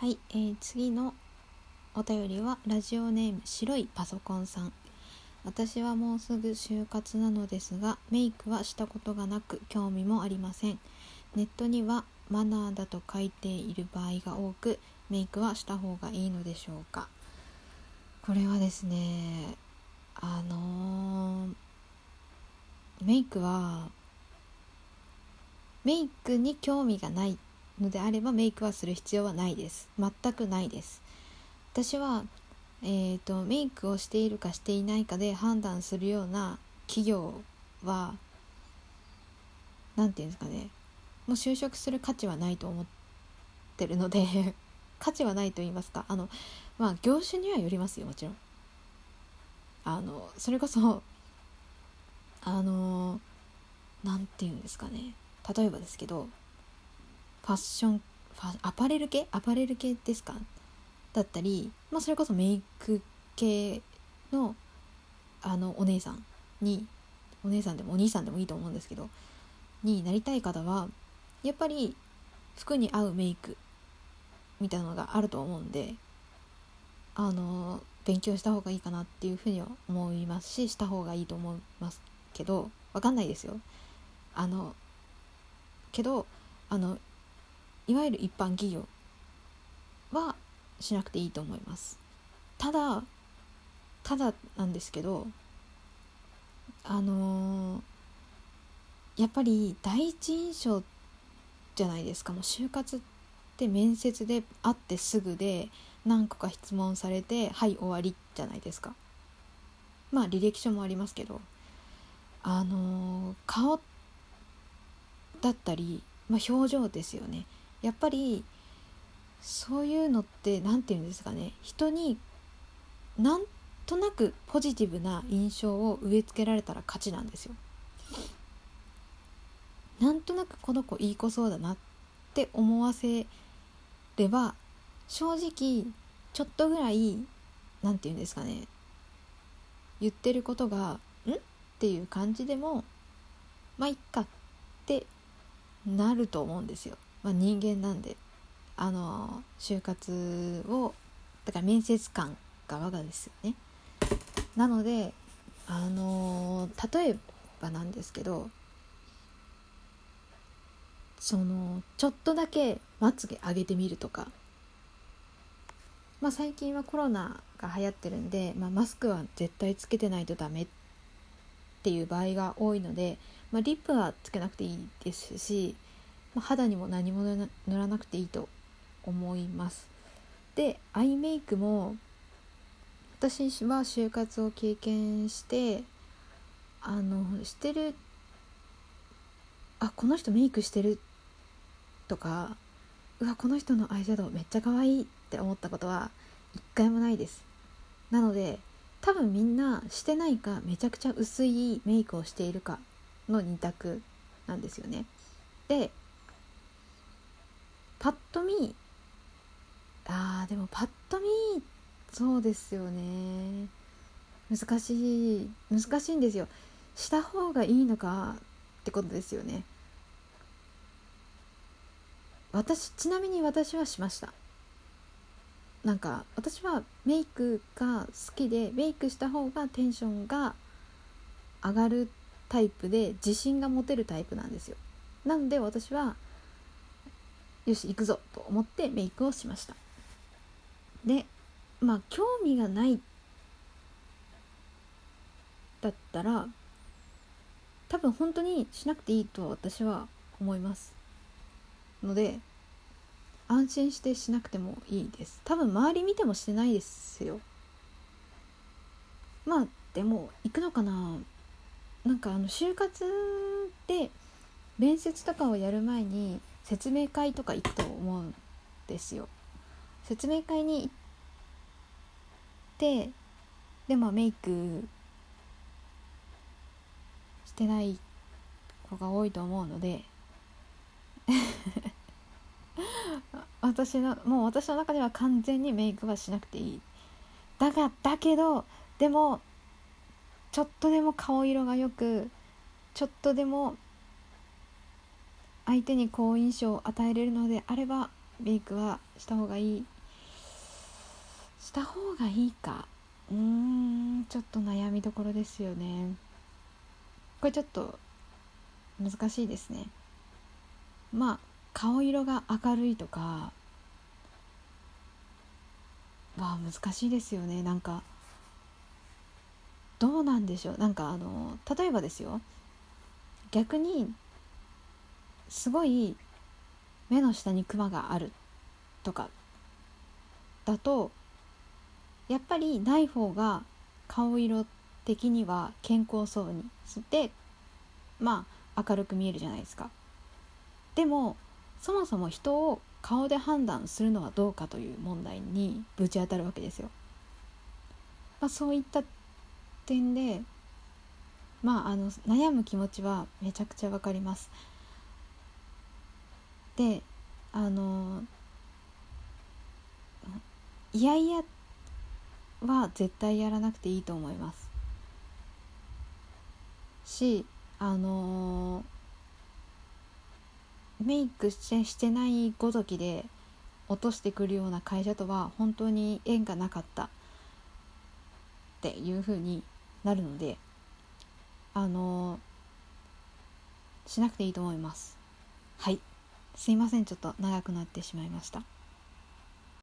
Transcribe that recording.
はい、えー、次のお便りはラジオネーム白いパソコンさん。私はもうすぐ就活なのですがメイクはしたことがなく興味もありません。ネットにはマナーだと書いている場合が多くメイクはした方がいいのでしょうか。これはですねあのー、メイクはメイクに興味がないのであればメイクはする必要はないです。全くないです。私はえーと、メイクをしているかしていないかで判断するような企業は何て言うんですかね。もう就職する価値はないと思ってるので 価値はないと言いますか。あのまあ業種にはよりますよもちろん。あのそれこそあの何て言うんですかね。例えばですけどファッションファアパレル系？アパレル系ですか？だったり、まあ、それこそメイク系のあのお姉さんにお姉さんでもお兄さんでもいいと思うんですけどになりたい方はやっぱり服に合うメイクみたいなのがあると思うんであの勉強した方がいいかなっていうふうには思いますしした方がいいと思いますけどわかんないですよ。あのけどあのいわゆる一般企業はしなくていいと思います。ただただなんですけどあのー、やっぱり第一印象じゃないですか。もう就活って面接で会ってすぐで何個か質問されてはい終わりじゃないですか。まあ履歴書もありますけどあのー、顔だったり、まあ、表情ですよね。やっぱりそういうのって何て言うんですかね人になんとなくポジティブな印象を植え付けられたら勝ちなんですよ。なんとなくこの子いい子そうだなって思わせれば正直ちょっとぐらい何て言うんですかね言ってることが「ん?」っていう感じでもまあいっかってなると思うんですよ。まあ、人間なんで。あの就活をだから面接官側がですよね。なのであの例えばなんですけどそのちょっとだけまつげ上げてみるとか、まあ、最近はコロナが流行ってるんで、まあ、マスクは絶対つけてないとダメっていう場合が多いので、まあ、リップはつけなくていいですし、まあ、肌にも何も塗らなくていいと思います。でアイメイクも私は就活を経験してあのしてるあこの人メイクしてるとかうわこの人のアイシャドウめっちゃ可愛いって思ったことは一回もないです。なので多分みんなしてないかめちゃくちゃ薄いメイクをしているかの2択なんですよね。でパッと見あーでもパッと見そうですよね。難しい難しいんですよ。した方がいいのかってことですよね。私ちなみに私はしました。なんか私はメイクが好きでメイクした方がテンションが上がるタイプで自信が持てるタイプなんですよ。なので私はよし行くぞと思ってメイクをしました。でまあ興味がないだったら多分本当にしなくていいと私は思いますので安心してしなくてもいいです。多分周り見てもしてないですよ。まあでも行くのかな。なんかあの就活で面接とかをやる前に説明会とか行くと思うんですよ。説明会に行ってでもメイクしてない子が多いと思うので 私のもう私の中では完全にメイクはしなくていい。だがだけどでもちょっとでも顔色がよくちょっとでも相手に好印象を与えれるのであればメイクはした方がいい。した方がいいか。うーんちょっと悩みどころですよね。これちょっと難しいですね。まあ顔色が明るいとかは難しいですよね。なんかどうなんでしょう。なんかあの例えばですよ。逆にすごい目の下にクマがあるとかだとやっぱりない方が顔色的には健康そうにしてまあ明るく見えるじゃないですか。でもそもそも人を顔で判断するのはどうかという問題にぶち当たるわけですよ。まあ、そういった点でまああの悩む気持ちはめちゃくちゃわかります。であのいやいやは絶対やらなくていいと思います。しあのメイクしてしてないごときで落としてくるような会社とは本当に縁がなかったっていう風になるのであのしなくていいと思います。はい。すいませんちょっと長くなってしまいました。